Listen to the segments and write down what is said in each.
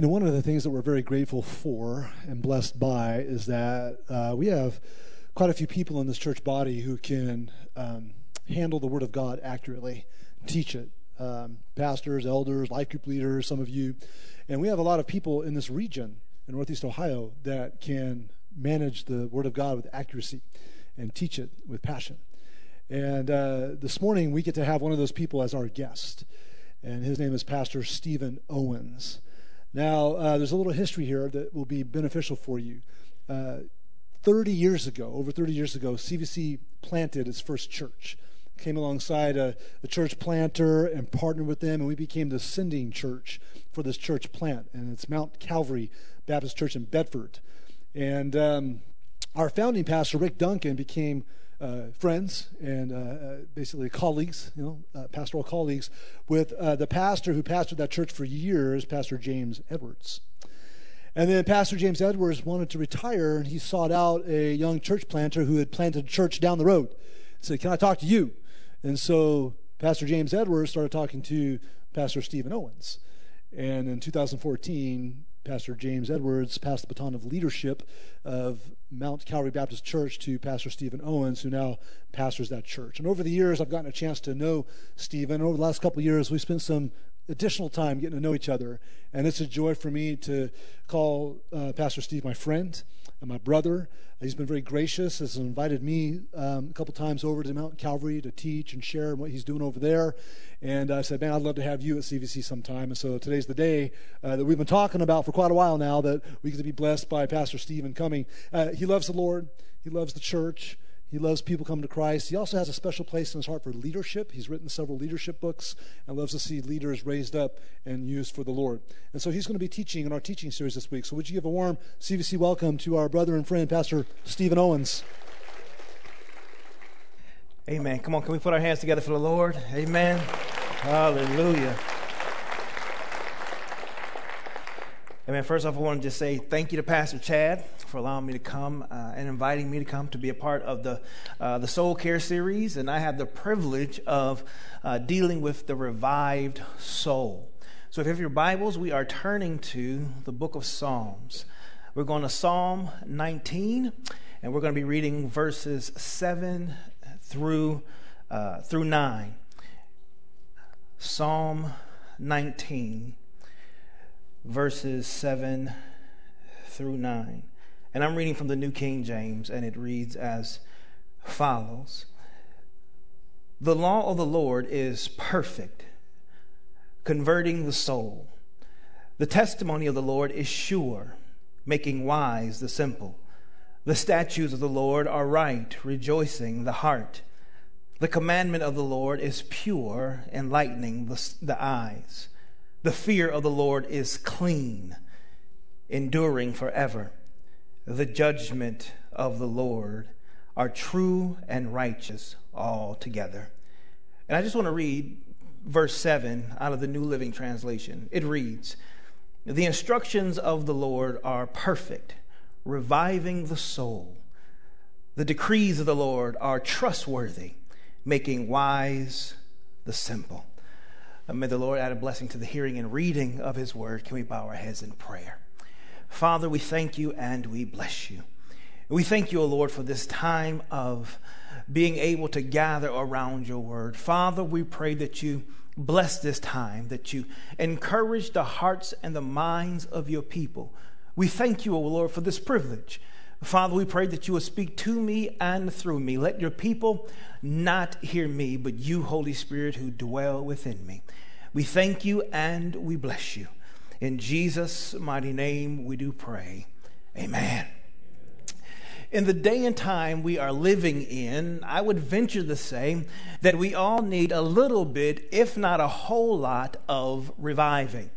You know, one of the things that we're very grateful for and blessed by is that uh, we have quite a few people in this church body who can um, handle the Word of God accurately, teach it. Um, pastors, elders, life group leaders, some of you. And we have a lot of people in this region in Northeast Ohio that can manage the Word of God with accuracy and teach it with passion. And uh, this morning, we get to have one of those people as our guest. And his name is Pastor Stephen Owens. Now, uh, there's a little history here that will be beneficial for you. Uh, 30 years ago, over 30 years ago, CVC planted its first church. Came alongside a, a, church planter and partnered with them, and we became the sending church for this church plant. And it's Mount Calvary Baptist Church in Bedford. And um, our founding pastor, Rick Duncan, became friends and uh, uh, basically colleagues, you know, uh, pastoral colleagues, with uh, the pastor who pastored that church for years, Pastor James Edwards. And then Pastor James Edwards wanted to retire, and he sought out a young church planter who had planted a church down the road. He said, Can I talk to you? And so Pastor James Edwards started talking to Pastor Stephen Owens. And in 2014, Pastor James Edwards passed the baton of leadership of Mount Calvary Baptist Church to Pastor Stephen Owens, who now pastors that church. And over the years, I've gotten a chance to know Stephen. Over the last couple of years, we spent some additional time getting to know each other. And it's a joy for me to call uh, Pastor Steve my friend and my brother. He's been very gracious, has invited me um, a couple times over to Mount Calvary to teach and share what he's doing over there. And I said, Man, I'd love to have you at CVC sometime. And so today's the day uh, that we've been talking about for quite a while now that we get to be blessed by Pastor Stephen coming. Uh, he loves the Lord, he loves the church. He loves people coming to Christ. He also has a special place in his heart for leadership. He's written several leadership books and loves to see leaders raised up and used for the Lord. And so he's going to be teaching in our teaching series this week. So would you give a warm CVC welcome to our brother and friend, Pastor Stephen Owens? Amen. Come on, can we put our hands together for the Lord? Amen. Hallelujah. Amen. First off, I want to just say thank you to Pastor Chad for allowing me to come uh, and inviting me to come to be a part of the uh, the Soul Care series, and I have the privilege of uh, dealing with the revived soul. So, if you have your Bibles, we are turning to the Book of Psalms. We're going to Psalm 19, and we're going to be reading verses seven through uh, through nine. Psalm 19 verses 7 through 9. And I'm reading from the New King James, and it reads as follows The law of the Lord is perfect, converting the soul. The testimony of the Lord is sure, making wise the simple. The statutes of the Lord are right, rejoicing the heart. The commandment of the Lord is pure, enlightening the, the eyes. The fear of the Lord is clean, enduring forever. The judgment of the Lord are true and righteous altogether. And I just want to read verse 7 out of the New Living Translation. It reads The instructions of the Lord are perfect, reviving the soul. The decrees of the Lord are trustworthy, making wise the simple. Uh, may the Lord add a blessing to the hearing and reading of his word. Can we bow our heads in prayer? Father, we thank you and we bless you. We thank you, O Lord, for this time of being able to gather around your word. Father, we pray that you bless this time, that you encourage the hearts and the minds of your people. We thank you, O Lord, for this privilege. Father, we pray that you will speak to me and through me. Let your people not hear me, but you, Holy Spirit, who dwell within me. We thank you and we bless you. In Jesus' mighty name, we do pray. Amen. In the day and time we are living in, I would venture to say that we all need a little bit, if not a whole lot, of reviving.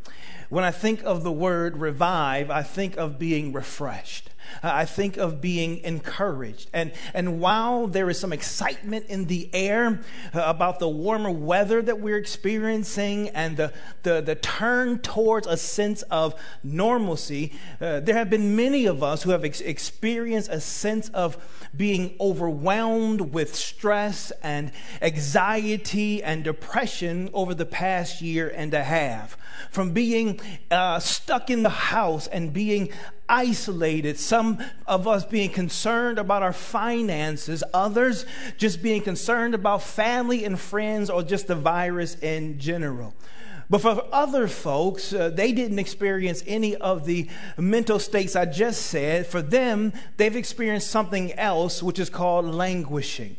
When I think of the word revive, I think of being refreshed. I think of being encouraged. And, and while there is some excitement in the air uh, about the warmer weather that we're experiencing and the, the, the turn towards a sense of normalcy, uh, there have been many of us who have ex- experienced a sense of being overwhelmed with stress and anxiety and depression over the past year and a half. From being uh, stuck in the house and being isolated, some of us being concerned about our finances, others just being concerned about family and friends or just the virus in general. But for other folks, uh, they didn't experience any of the mental states I just said. For them, they've experienced something else, which is called languishing.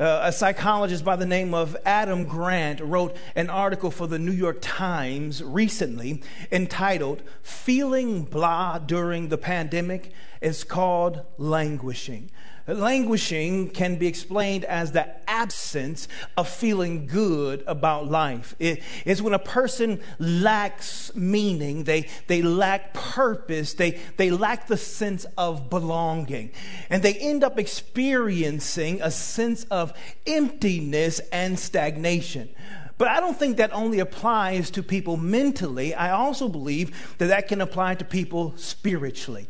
Uh, a psychologist by the name of Adam Grant wrote an article for the New York Times recently entitled Feeling Blah During the Pandemic. is called Languishing. Languishing can be explained as the absence of feeling good about life. It is when a person lacks meaning, they, they lack purpose, they, they lack the sense of belonging, and they end up experiencing a sense of emptiness and stagnation. But I don't think that only applies to people mentally. I also believe that that can apply to people spiritually.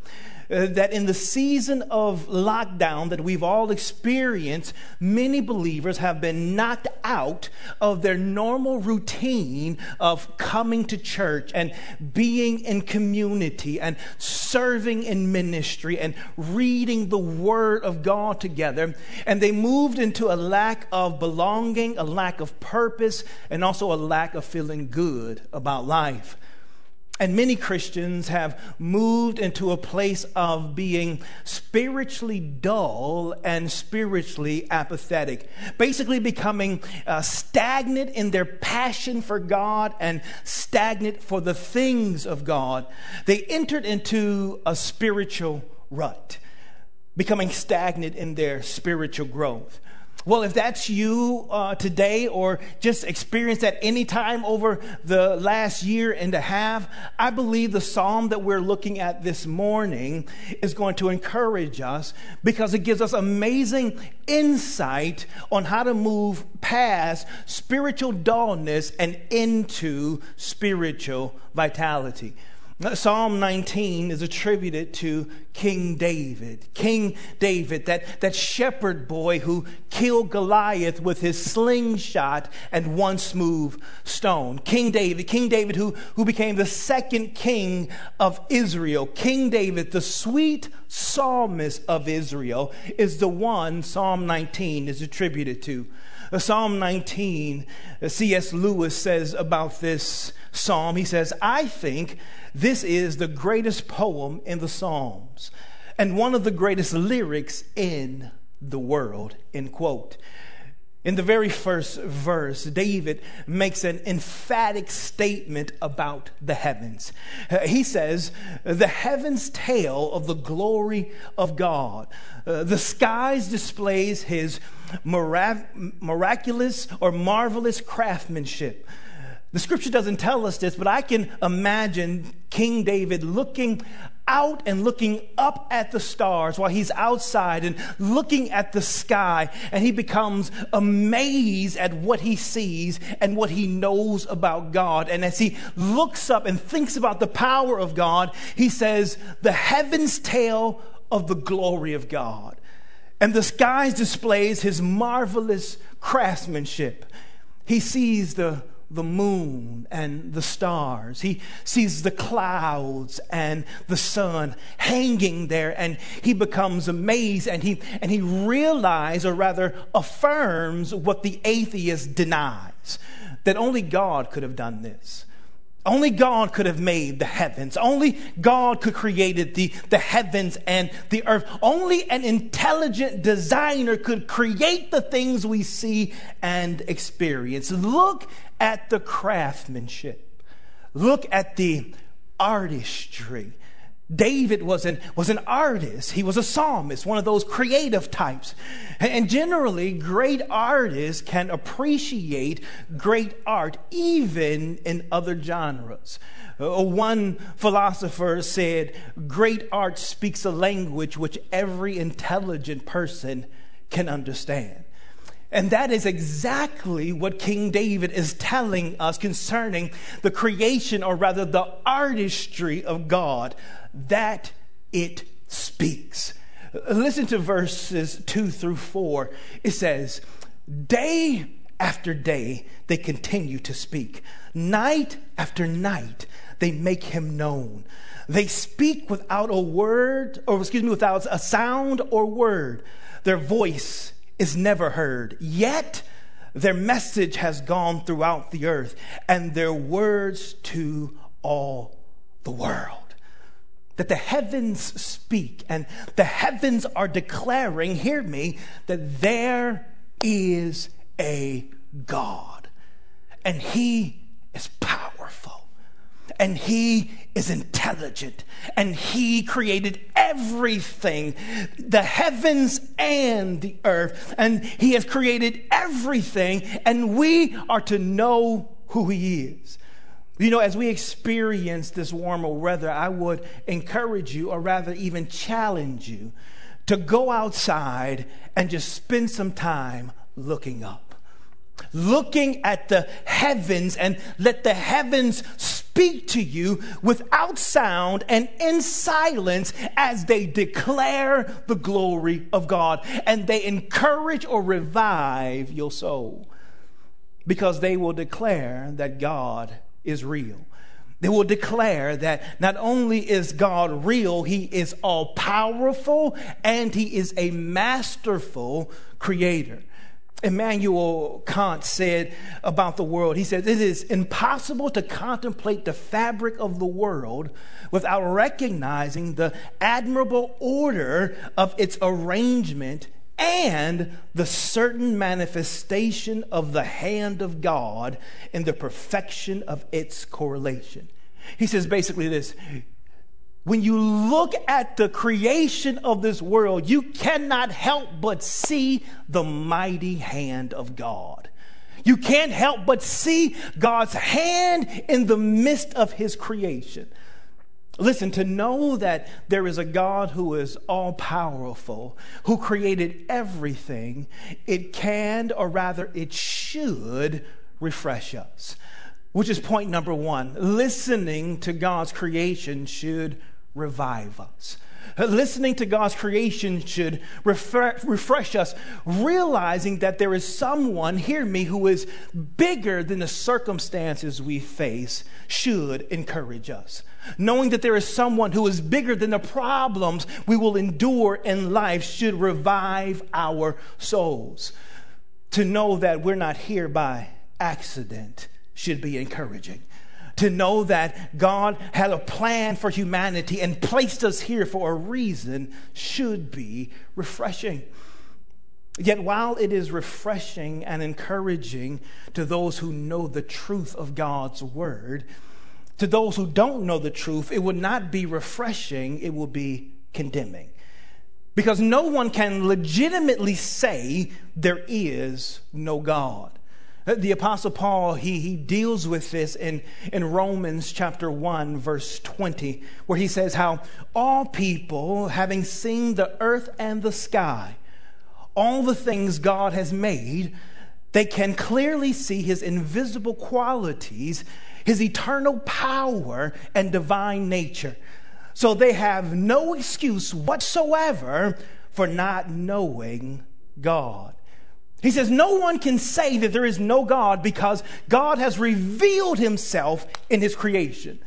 Uh, that in the season of lockdown that we've all experienced, many believers have been knocked out of their normal routine of coming to church and being in community and serving in ministry and reading the Word of God together. And they moved into a lack of belonging, a lack of purpose, and also a lack of feeling good about life. And many Christians have moved into a place of being spiritually dull and spiritually apathetic, basically becoming uh, stagnant in their passion for God and stagnant for the things of God. They entered into a spiritual rut, becoming stagnant in their spiritual growth. Well, if that's you uh, today or just experienced at any time over the last year and a half, I believe the psalm that we're looking at this morning is going to encourage us because it gives us amazing insight on how to move past spiritual dullness and into spiritual vitality. Psalm 19 is attributed to King David. King David, that, that shepherd boy who killed Goliath with his slingshot and one smooth stone. King David, King David who, who became the second king of Israel. King David, the sweet psalmist of Israel, is the one Psalm 19 is attributed to. Psalm 19, C.S. Lewis says about this psalm, he says, I think this is the greatest poem in the Psalms and one of the greatest lyrics in the world, end quote. In the very first verse, David makes an emphatic statement about the heavens. He says, The heavens tell of the glory of God. Uh, the skies displays his miraculous or marvelous craftsmanship. The scripture doesn't tell us this, but I can imagine King David looking out and looking up at the stars while he's outside and looking at the sky, and he becomes amazed at what he sees and what he knows about God. And as he looks up and thinks about the power of God, he says, The heavens tell of the glory of God, and the skies displays his marvelous craftsmanship. He sees the the moon and the stars. He sees the clouds and the sun hanging there and he becomes amazed and he, and he realizes, or rather affirms, what the atheist denies that only God could have done this. Only God could have made the heavens. Only God could created the, the heavens and the earth. Only an intelligent designer could create the things we see and experience. Look at the craftsmanship. Look at the artistry. David was an, was an artist. He was a psalmist, one of those creative types. And generally, great artists can appreciate great art even in other genres. One philosopher said, Great art speaks a language which every intelligent person can understand. And that is exactly what King David is telling us concerning the creation, or rather the artistry of God, that it speaks. Listen to verses 2 through 4. It says, Day after day they continue to speak, night after night they make him known. They speak without a word, or excuse me, without a sound or word. Their voice is never heard. Yet their message has gone throughout the earth and their words to all the world. That the heavens speak and the heavens are declaring, hear me, that there is a God and He is powerful and he is intelligent and he created everything the heavens and the earth and he has created everything and we are to know who he is you know, as we experience this warmer weather, I would encourage you, or rather, even challenge you, to go outside and just spend some time looking up. Looking at the heavens and let the heavens speak to you without sound and in silence as they declare the glory of God and they encourage or revive your soul because they will declare that God is real. They will declare that not only is God real, He is all powerful and He is a masterful creator. Immanuel Kant said about the world, he said, It is impossible to contemplate the fabric of the world without recognizing the admirable order of its arrangement and the certain manifestation of the hand of God in the perfection of its correlation. He says basically this when you look at the creation of this world, you cannot help but see the mighty hand of God. You can't help but see God's hand in the midst of his creation. Listen, to know that there is a God who is all powerful, who created everything, it can, or rather, it should refresh us. Which is point number one. Listening to God's creation should revive us. Uh, listening to God's creation should refresh us, realizing that there is someone, hear me, who is bigger than the circumstances we face, should encourage us. Knowing that there is someone who is bigger than the problems we will endure in life should revive our souls. To know that we're not here by accident should be encouraging to know that God had a plan for humanity and placed us here for a reason should be refreshing. Yet, while it is refreshing and encouraging to those who know the truth of God's word, to those who don't know the truth, it would not be refreshing, it will be condemning. Because no one can legitimately say there is no God. Uh, the Apostle Paul, he, he deals with this in, in Romans chapter 1, verse 20, where he says how all people, having seen the earth and the sky, all the things God has made, they can clearly see his invisible qualities, his eternal power, and divine nature. So they have no excuse whatsoever for not knowing God. He says, No one can say that there is no God because God has revealed himself in his creation.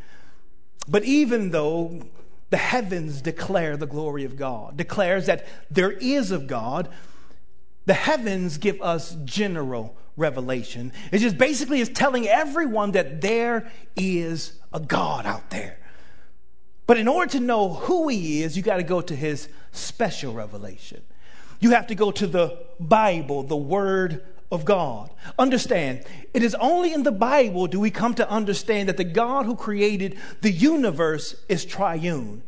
But even though the heavens declare the glory of God, declares that there is of God, the heavens give us general revelation. It just basically is telling everyone that there is a God out there. But in order to know who he is, you got to go to his special revelation. You have to go to the Bible, the Word of God. Understand, it is only in the Bible do we come to understand that the God who created the universe is triune.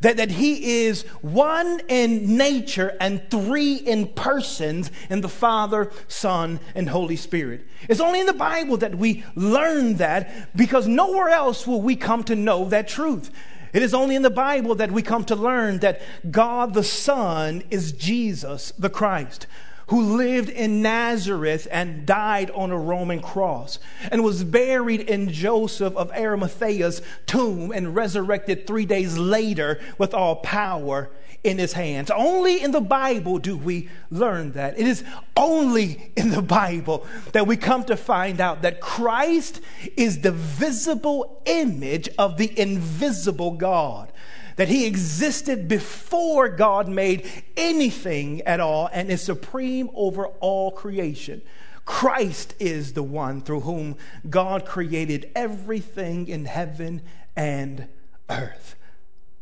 That, that he is one in nature and three in persons in the Father, Son, and Holy Spirit. It's only in the Bible that we learn that because nowhere else will we come to know that truth. It is only in the Bible that we come to learn that God the Son is Jesus the Christ who lived in Nazareth and died on a Roman cross and was buried in Joseph of Arimathea's tomb and resurrected three days later with all power in his hands. Only in the Bible do we learn that. It is only in the Bible that we come to find out that Christ is the visible image of the invisible God that he existed before God made anything at all and is supreme over all creation. Christ is the one through whom God created everything in heaven and earth.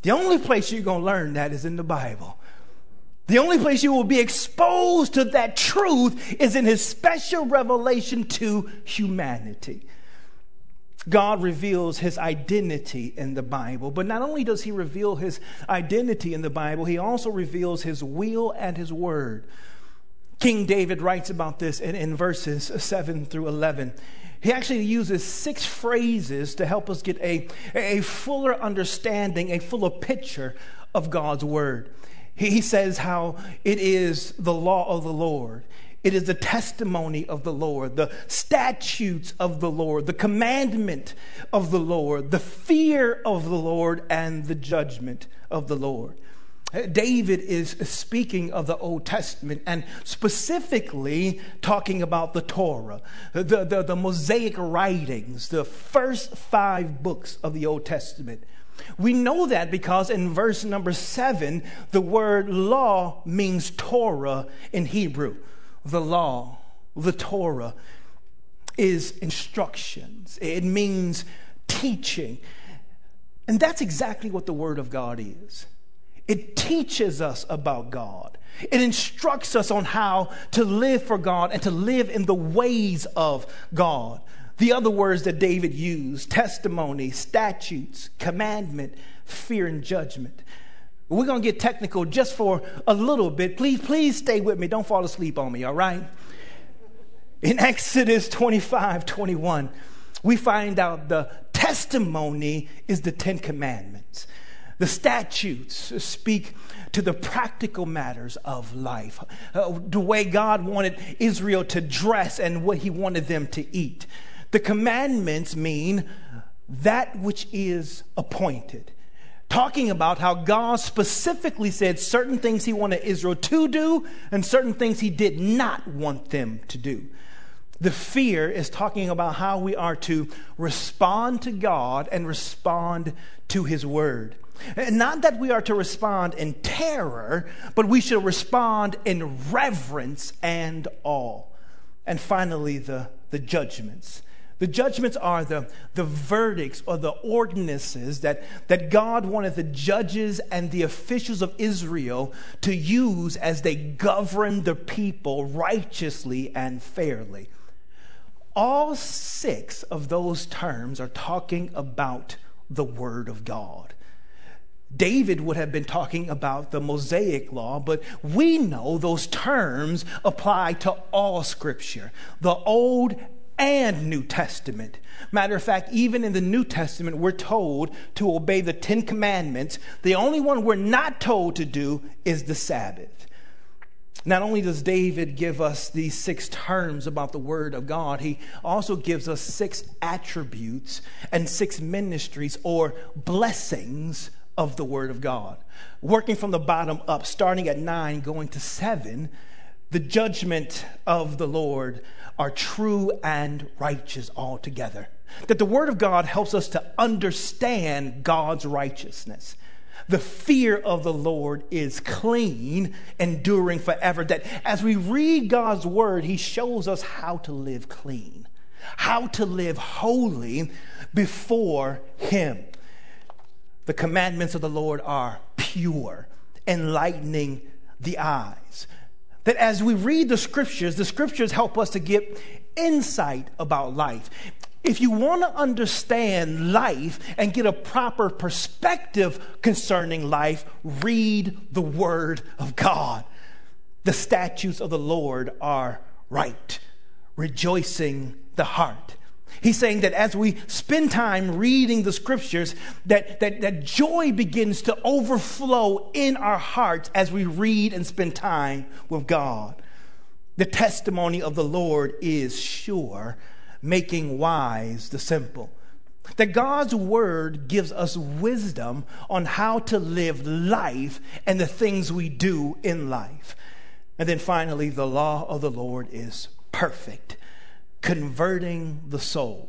The only place you're going to learn that is in the Bible. The only place you will be exposed to that truth is in his special revelation to humanity. God reveals his identity in the Bible. But not only does he reveal his identity in the Bible, he also reveals his will and his word. King David writes about this in, in verses 7 through 11. He actually uses six phrases to help us get a, a fuller understanding, a fuller picture of God's word. He, he says how it is the law of the Lord. It is the testimony of the Lord, the statutes of the Lord, the commandment of the Lord, the fear of the Lord, and the judgment of the Lord. David is speaking of the Old Testament and specifically talking about the Torah, the, the, the, Mosaic writings, the first five books of the Old Testament. We know that because in verse number seven, the word law means Torah in Hebrew the law, the Torah, is instructions, it means teaching. And that's exactly what the Word of God is. It teaches us about God. It instructs us on how to live for God and to live in the ways of God. The other words that David used testimony, statutes, commandment, fear, and judgment. We're going to get technical just for a little bit. Please, please stay with me. Don't fall asleep on me, all right? In Exodus 25 21, we find out the testimony is the Ten Commandments. The statutes speak to the practical matters of life, uh, the way God wanted Israel to dress and what he wanted them to eat. The commandments mean that which is appointed talking about how God specifically said certain things he wanted Israel to do and certain things he did not want them to do. The fear is talking about how we are to respond to God and respond to his word. Eh, not that we are to respond in terror, but we should respond in reverence and awe. And finally, the, the judgments. The judgments are the, the verdicts or the ordinances that, that God wanted the judges and the officials of Israel to use as they govern the people righteously and fairly. All six of those terms are talking about the Word of God. David would have been talking about the Mosaic law, but we know those terms apply to all scripture, the Old and New Testament. Matter of fact, even in the New Testament, we're told to obey the Ten Commandments. The only one we're not told to do is the Sabbath. Not only does David give us these six terms about the Word of God, he also gives us six attributes and six ministries or blessings of the Word of God. Working from the bottom up, starting at nine, going to seven, the judgment of the Lord are true and righteous altogether. That the Word of God helps us to understand God's righteousness. The fear of the Lord is clean, enduring forever. That as we read God's Word, He shows us how to live clean, how to live holy before Him. The commandments of the Lord are pure, enlightening the eyes That as we read the scriptures, the scriptures help us to get insight about life. If you want to understand life and get a proper perspective concerning life, read the Word of God. The statutes of the Lord are right, rejoicing the heart. He's saying that as we spend time reading the scriptures, that, that, that joy begins to overflow in our hearts as we read and spend time with God. The testimony of the Lord is sure, making wise the simple. That God's word gives us wisdom on how to live life and the things we do in life. And then finally, the law of the Lord is perfect converting the soul.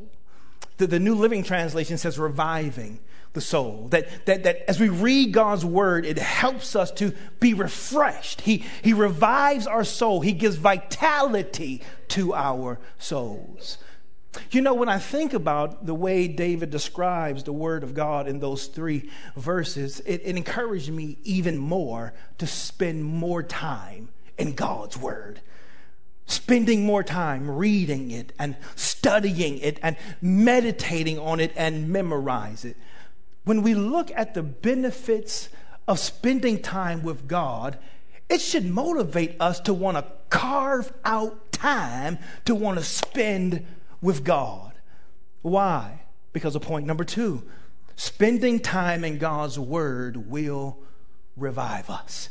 The, the New Living Translation says reviving the soul. That, that, that as we read God's word, it helps us to be refreshed. He, he revives our soul, He gives vitality to our souls. You know, when I think about the way David describes the Word of God in those three verses, it, it encouraged me even more to spend more time in God's Word spending more time reading it and studying it and meditating on it and memorize it. When we look at the benefits of spending time with God, it should motivate us to want to carve out time to want to spend with God. Why? Because of point number two spending time in God's Word will revive us.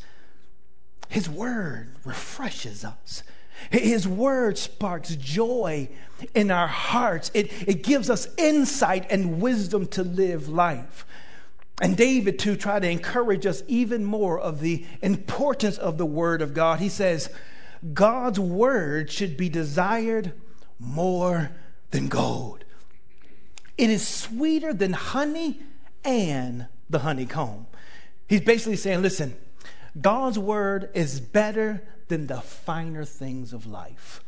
His Word refreshes us. His word sparks joy in our hearts. It, it gives us insight and wisdom to live life. And David, to try to encourage us even more of the importance of the word of God, he says, God's word should be desired more than gold. It is sweeter than honey and the honeycomb. He's basically saying, listen, God's word is better than the finer things of life.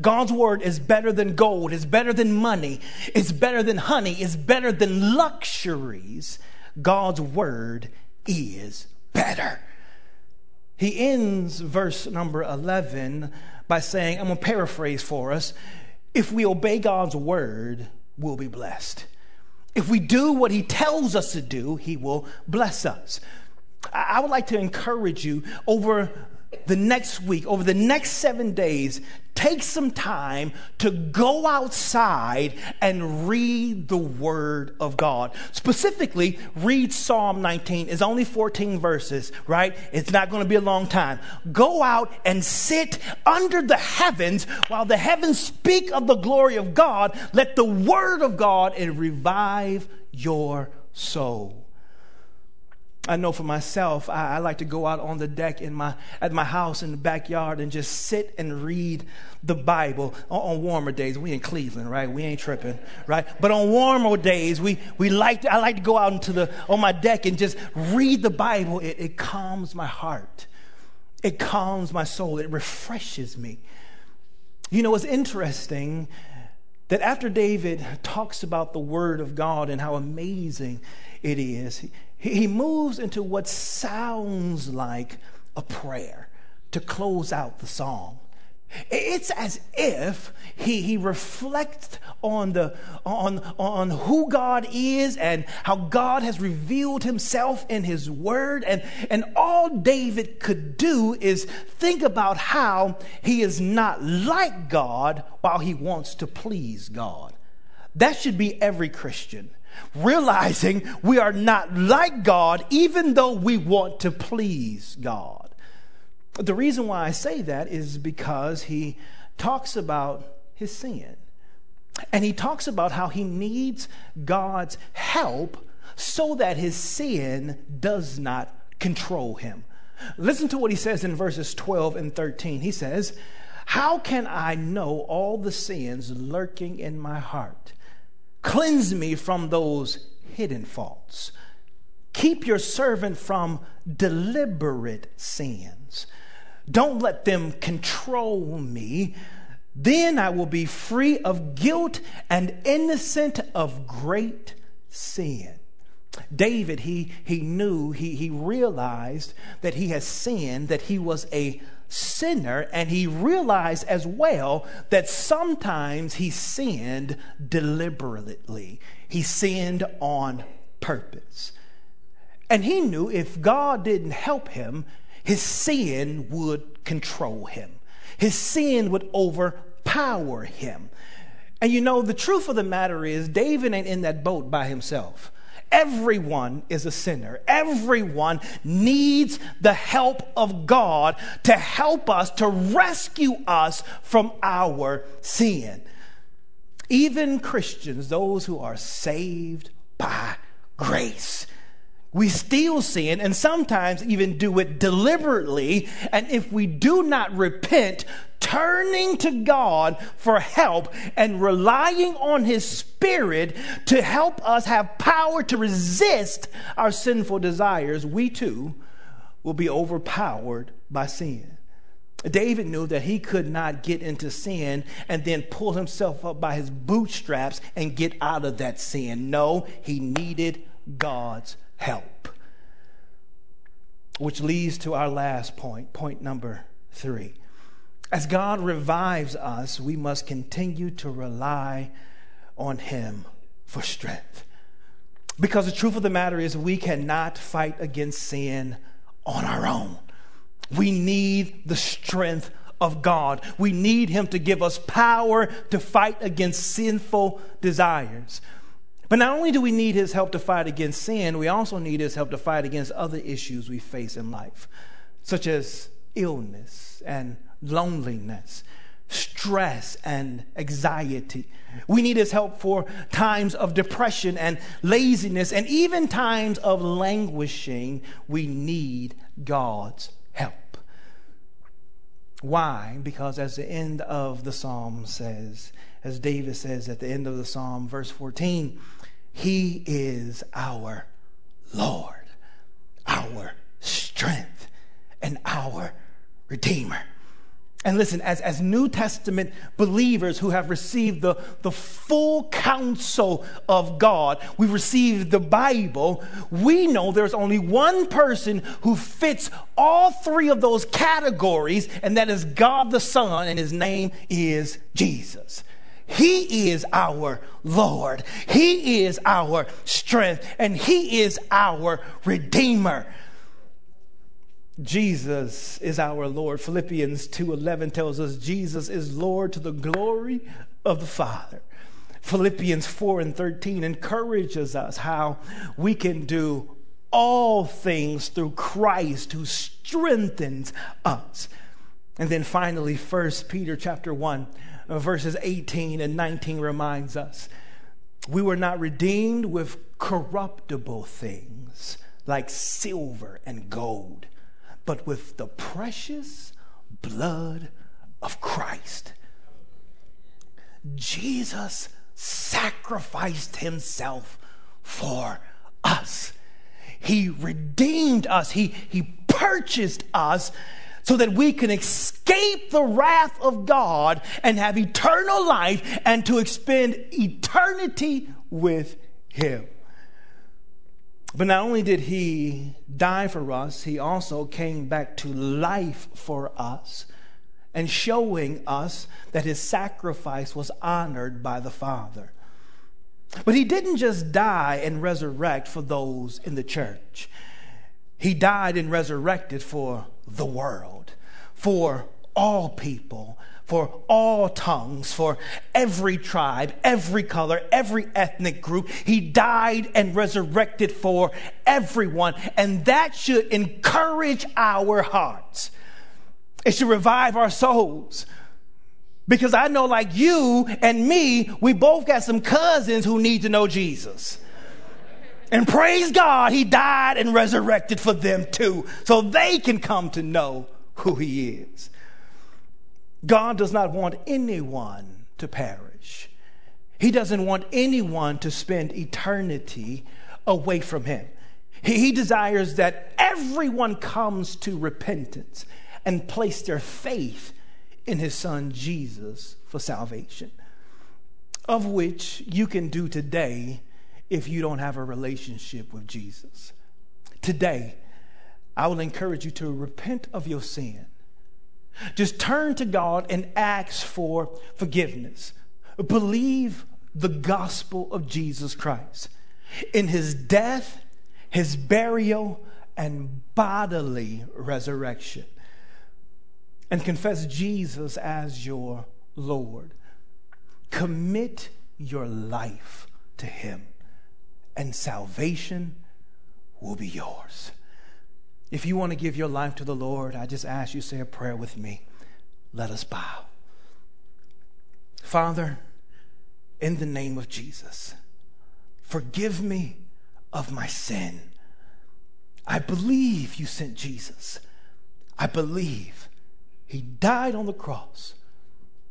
God's word is better than gold, is better than money, is better than honey, is better than luxuries. God's word is better. He ends verse number 11 by saying, I'm going to paraphrase for us if we obey God's word, we'll be blessed. If we do what he tells us to do, he will bless us. I would like to encourage you over the next week, over the next seven days, take some time to go outside and read the Word of God. Specifically, read Psalm 19. It's only 14 verses, right? It's not going to be a long time. Go out and sit under the heavens while the heavens speak of the glory of God. Let the Word of God and revive your soul. I know for myself, I, I, like to go out on the deck in my, at my house in the backyard and just sit and read the Bible on, on warmer days. We in Cleveland, right? We ain't tripping, right? But on warmer days, we, we like to, I like to go out into the, on my deck and just read the Bible. It, it calms my heart. It calms my soul. It refreshes me. You know, it's interesting that after David talks about the Word of God and how amazing it is, he moves into what sounds like a prayer to close out the song. It's as if he, he reflects on, the, on, on who God is and how God has revealed himself in his word. And, and all David could do is think about how he is not like God while he wants to please God. That should be every Christian realizing we are not like God, even though we want to please God. The reason why I say that is because he talks about his sin. And he talks about how he needs God's help so that his sin does not control him. Listen to what he says in verses 12 and 13. He says, How can I know all the sins lurking in my heart? Cleanse me from those hidden faults. Keep your servant from deliberate sins. Don't let them control me. Then I will be free of guilt and innocent of great sin. David, he, he knew, he, he realized that he has sinned, that he was a sinner, and he realized as well that sometimes he sinned deliberately. He sinned on purpose. And he knew if God didn't help him, his sin would control him. His sin would overpower him. And you know, the truth of the matter is, David ain't in that boat by himself. Everyone is a sinner. Everyone needs the help of God to help us, to rescue us from our sin. Even Christians, those who are saved by grace, we still sin and sometimes even do it deliberately. And if we do not repent, turning to God for help and relying on His Spirit to help us have power to resist our sinful desires, we too will be overpowered by sin. David knew that he could not get into sin and then pull himself up by his bootstraps and get out of that sin. No, he needed God's help. Which leads to our last point, point number three. As God revives us, we must continue to rely on Him for strength. Because the truth of the matter is, we cannot fight against sin on our own. We need the strength of God. We need Him to give us power to fight against sinful desires. But not only do we need His help to fight against sin, we also need His help to fight against other issues we face in life, such as illness and loneliness, stress, and anxiety. We need his help for times of depression and laziness, and even times of languishing. We need God's help. Why? Because as the end of the psalm says, as David says at the end of the psalm, verse 14, He is our Lord, our strength, and our Redeemer. And listen, as, as New Testament believers who have received the, the full counsel of God, we've received the Bible, we know there's only one person who fits all three of those categories, and that is God the Son, and his name is Jesus. He is our Lord. He is our strength, and He is our Redeemer. Jesus is our Lord. Philippians 2:11 tells us Jesus is Lord to the glory of the Father. Philippians 4 and 13 encourages us how we can do all things through Christ who strengthens us. And then finally 1 Peter chapter 1 verses 18 and 19 reminds us we were not redeemed with corruptible things like silver and gold but with the precious blood of Christ. Jesus sacrificed himself for us. He redeemed us. He, he purchased us so that we can escape the wrath of God and have eternal life and to expend eternity with Him. But not only did he die for us, he also came back to life for us and showing us that his sacrifice was honored by the Father. But he didn't just die and resurrect for those in the church. He died and resurrected for the world, for all people, for all tongues, for every tribe, every color, every ethnic group. He died and resurrected for everyone. And that should encourage our hearts. It should revive our souls. Because I know, like you and me, we both got some cousins who need to know Jesus. And praise God, He died and resurrected for them too, so they can come to know who He is. God does not want anyone to perish. He doesn't want anyone to spend eternity away from Him. He, desires that everyone comes to repentance and place their faith in His Son Jesus for salvation, of which you can do today if you don't have a relationship with Jesus. Today, I will encourage you to repent of your sin Just turn to God and ask for forgiveness. Believe the gospel of Jesus Christ in his death, his burial, and bodily resurrection. And confess Jesus as your Lord. Commit your life to him, and salvation will be yours. If you want to give your life to the Lord, I just ask you say a prayer with me. Let us bow. Father, in the name of Jesus, forgive me of my sin. I believe you sent Jesus. I believe he died on the cross.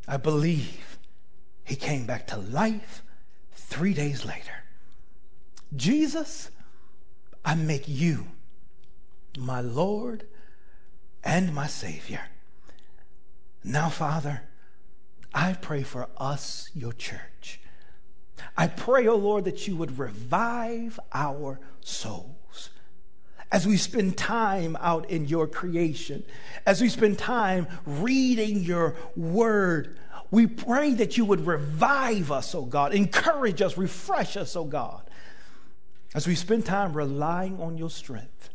I believe he came back to life three days later. Jesus, I make you my Lord and my Savior. Now, Father, I pray for us, your church. I pray, O oh Lord, that you would revive our souls as we spend time out in your creation, as we spend time reading your word. We pray that you would revive us, oh God, encourage us, refresh us, oh God, as we spend time relying on your strength.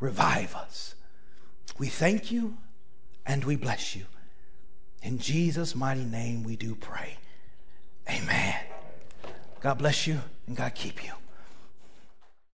Revive us. We thank you and we bless you. In Jesus' mighty name, we do pray. Amen. God bless you and God keep you.